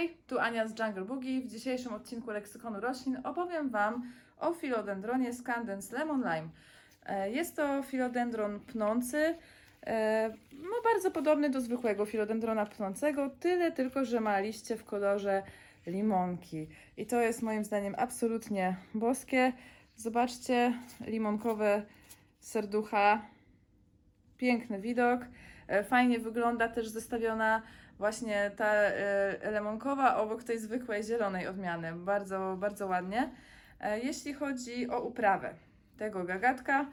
Hej, tu Ania z Jungle Boogie. W dzisiejszym odcinku Leksykonu Roślin opowiem Wam o filodendronie Scandens Lemon Lime. E, Jest to filodendron pnący, e, no bardzo podobny do zwykłego filodendrona pnącego, tyle tylko, że ma liście w kolorze limonki. I to jest moim zdaniem absolutnie boskie. Zobaczcie, limonkowe serducha, piękny widok. E, Fajnie wygląda też zestawiona właśnie ta e, lemonkowa obok tej zwykłej zielonej odmiany. Bardzo, bardzo ładnie. E, Jeśli chodzi o uprawę tego gagatka,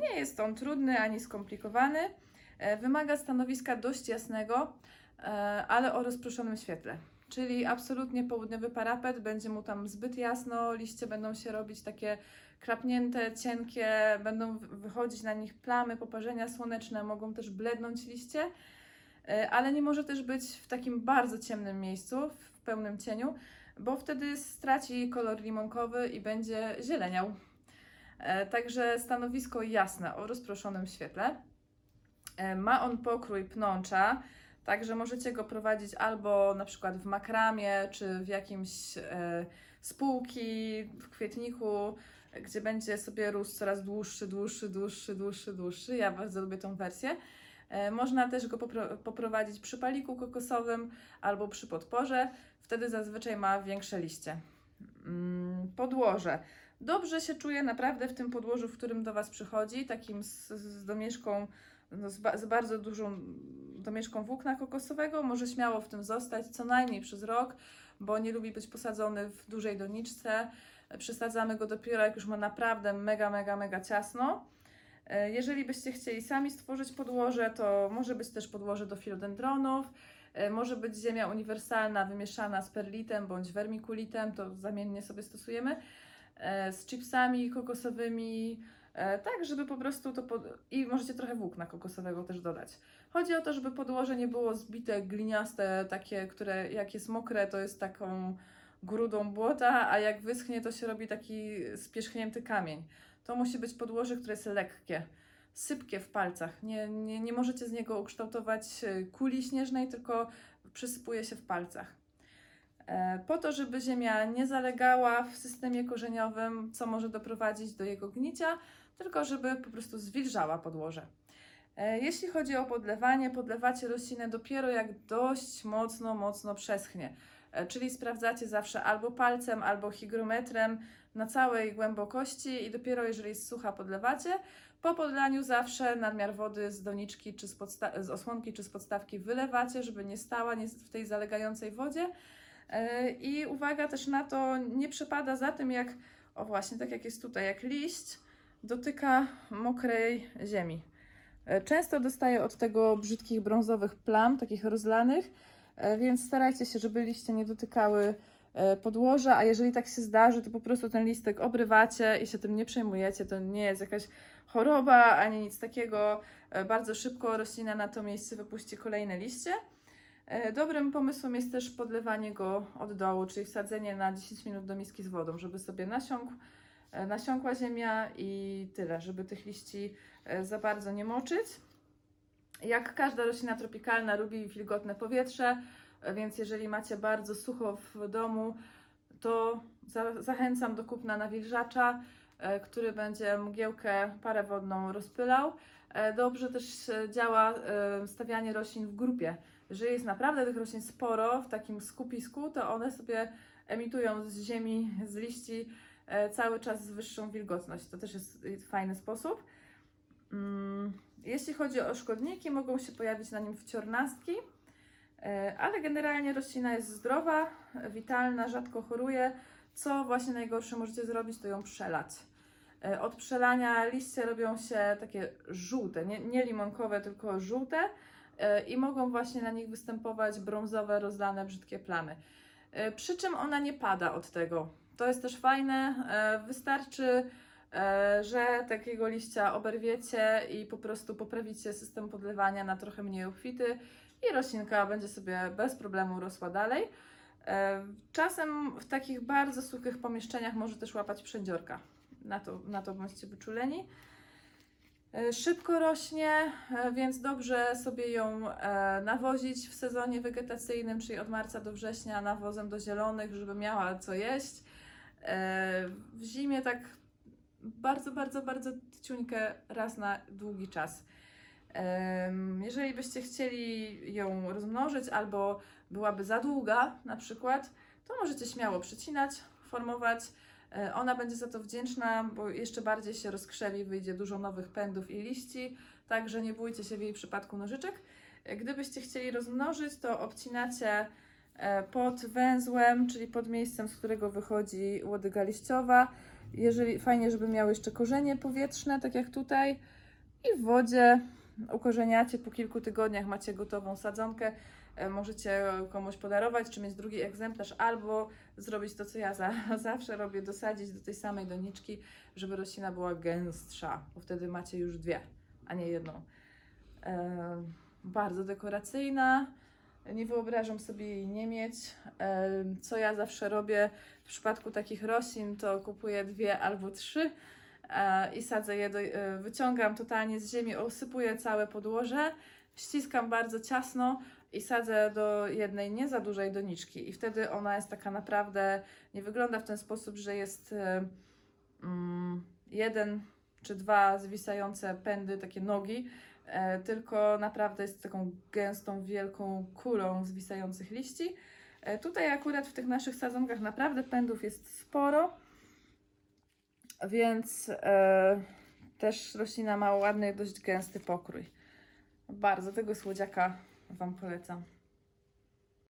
nie jest on trudny ani skomplikowany. Wymaga stanowiska dość jasnego, ale o rozproszonym świetle. Czyli absolutnie południowy parapet, będzie mu tam zbyt jasno, liście będą się robić takie krapnięte, cienkie, będą wy- wychodzić na nich plamy, poparzenia słoneczne, mogą też blednąć liście, e, ale nie może też być w takim bardzo ciemnym miejscu, w pełnym cieniu, bo wtedy straci kolor limonkowy i będzie zieleniał. E, Także stanowisko jasne o rozproszonym świetle. E, Ma on pokrój pnącza, także możecie go prowadzić albo na przykład w makramie, czy w jakimś spółki, w kwietniku, gdzie będzie sobie rósł coraz dłuższy, dłuższy, dłuższy, dłuższy, dłuższy. Ja bardzo lubię tą wersję. E, Można też go popro- poprowadzić przy paliku kokosowym albo przy podporze. Wtedy zazwyczaj ma większe liście. Mm, Podłoże. Dobrze się czuję naprawdę w tym podłożu, w którym do Was przychodzi, takim z, z domieszką, no z, ba, z bardzo dużą domieszką włókna kokosowego. Może śmiało w tym zostać co najmniej przez rok, bo nie lubi być posadzony w dużej doniczce. Przesadzamy go dopiero, jak już ma naprawdę mega, mega, mega ciasno. E, Jeżeli byście chcieli sami stworzyć podłoże, to może być też podłoże do filodendronów. E, Może być ziemia uniwersalna wymieszana z perlitem bądź wermikulitem, to zamiennie sobie stosujemy, e, z chipsami kokosowymi, tak żeby po prostu to. Pod... I możecie trochę włókna kokosowego też dodać. Chodzi o to, żeby podłoże nie było zbite, gliniaste, takie, które jak jest mokre, to jest taką grudą błota, a jak wyschnie, to się robi taki spierzchnięty kamień. To musi być podłoże, które jest lekkie sypkie w palcach. Nie, nie, nie możecie z niego ukształtować e, kuli śnieżnej, tylko przysypuje się w palcach. E, Po to, żeby ziemia nie zalegała w systemie korzeniowym, co może doprowadzić do jego gnicia, tylko żeby po prostu zwilżała podłoże. E, Jeśli chodzi o podlewanie, podlewacie roślinę dopiero jak dość mocno, mocno przeschnie. E, Czyli sprawdzacie zawsze albo palcem, albo hygrometrem na całej głębokości i dopiero jeżeli jest sucha podlewacie. Po podlaniu zawsze nadmiar wody z doniczki, czy z, z osłonki, czy z podstawki wylewacie, żeby nie stała w tej zalegającej wodzie. E, I uwaga też na to, nie przepada za tym, jak, o właśnie, tak jak jest tutaj, jak liść dotyka mokrej ziemi. E, Często dostaję od tego brzydkich brązowych plam, takich rozlanych, e, więc starajcie się, żeby liście nie dotykały e, podłoża, a jeżeli tak się zdarzy, to po prostu ten listek obrywacie i się tym nie przejmujecie. To nie jest jakaś choroba ani nic takiego. Bardzo szybko roślina na to miejsce wypuści kolejne liście. Dobrym pomysłem jest też podlewanie go od dołu, czyli wsadzenie na 10 minut do miski z wodą, żeby sobie nasiąkł, nasiąkła ziemia i tyle, żeby tych liści e, za bardzo nie moczyć. Jak każda roślina tropikalna lubi wilgotne powietrze, e, więc jeżeli macie bardzo sucho w domu, to za, zachęcam do kupna nawilżacza, e, który będzie mgiełkę, parę wodną rozpylał. E, Dobrze też e, działa e, stawianie roślin w grupie. Jeżeli jest naprawdę tych roślin sporo w takim skupisku, to one sobie emitują z ziemi, z liści e, cały czas wyższą wilgotność. To też jest y, fajny sposób. Mm, Jeśli chodzi o szkodniki, mogą się pojawić na nim wciornastki, e, ale generalnie roślina jest zdrowa, witalna, rzadko choruje. Co właśnie najgorsze możecie zrobić, to ją przelać. E, Od przelania liście robią się takie żółte, nie, nie limonkowe, tylko żółte e, i mogą właśnie na nich występować brązowe, rozlane, brzydkie plamy. E, Przy czym ona nie pada od tego. To jest też fajne. e, Wystarczy, e, że takiego liścia oberwiecie i po prostu poprawicie system podlewania na trochę mniej obfity i roślinka będzie sobie bez problemu rosła dalej. E, Czasem w takich bardzo suchych pomieszczeniach może też łapać przędziorka. Na to, na to bądźcie wyczuleni. Szybko rośnie, więc dobrze sobie ją nawozić w sezonie wegetacyjnym, czyli od marca do września nawozem do zielonych, żeby miała co jeść. E, W zimie tak bardzo, bardzo, bardzo ciuńkę raz na długi czas. Jeżeli byście chcieli ją rozmnożyć albo byłaby za długa na przykład, to możecie śmiało przycinać, formować. E, Ona będzie za to wdzięczna, bo jeszcze bardziej się rozkrzewi, wyjdzie dużo nowych pędów i liści, także nie bójcie się w jej przypadku nożyczek. E, Gdybyście chcieli rozmnożyć, to obcinacie pod węzłem, czyli pod miejscem, z którego wychodzi łodyga liściowa. Jeżeli, fajnie, żeby miały jeszcze korzenie powietrzne, tak jak tutaj. I w wodzie ukorzeniacie po kilku tygodniach, macie gotową sadzonkę. E, Możecie komuś podarować, czy mieć drugi egzemplarz, albo zrobić to, co ja za, zawsze robię, dosadzić do tej samej doniczki, żeby roślina była gęstsza, bo wtedy macie już dwie, a nie jedną. E, bardzo dekoracyjna. Nie wyobrażam sobie jej nie mieć. Co ja zawsze robię w przypadku takich roślin, to kupuję dwie albo trzy e, i sadzę je, do, e, wyciągam totalnie z ziemi, osypuję całe podłoże, ściskam bardzo ciasno i sadzę do jednej nie za dużej doniczki. I wtedy ona jest taka naprawdę, nie wygląda w ten sposób, że jest e, mm, jeden czy dwa zwisające pędy, takie nogi, tylko naprawdę jest taką gęstą, wielką kulą zwisających liści. E, Tutaj akurat w tych naszych sadzonkach naprawdę pędów jest sporo, więc e, też roślina ma ładny, dość gęsty pokrój. Bardzo tego słodziaka Wam polecam.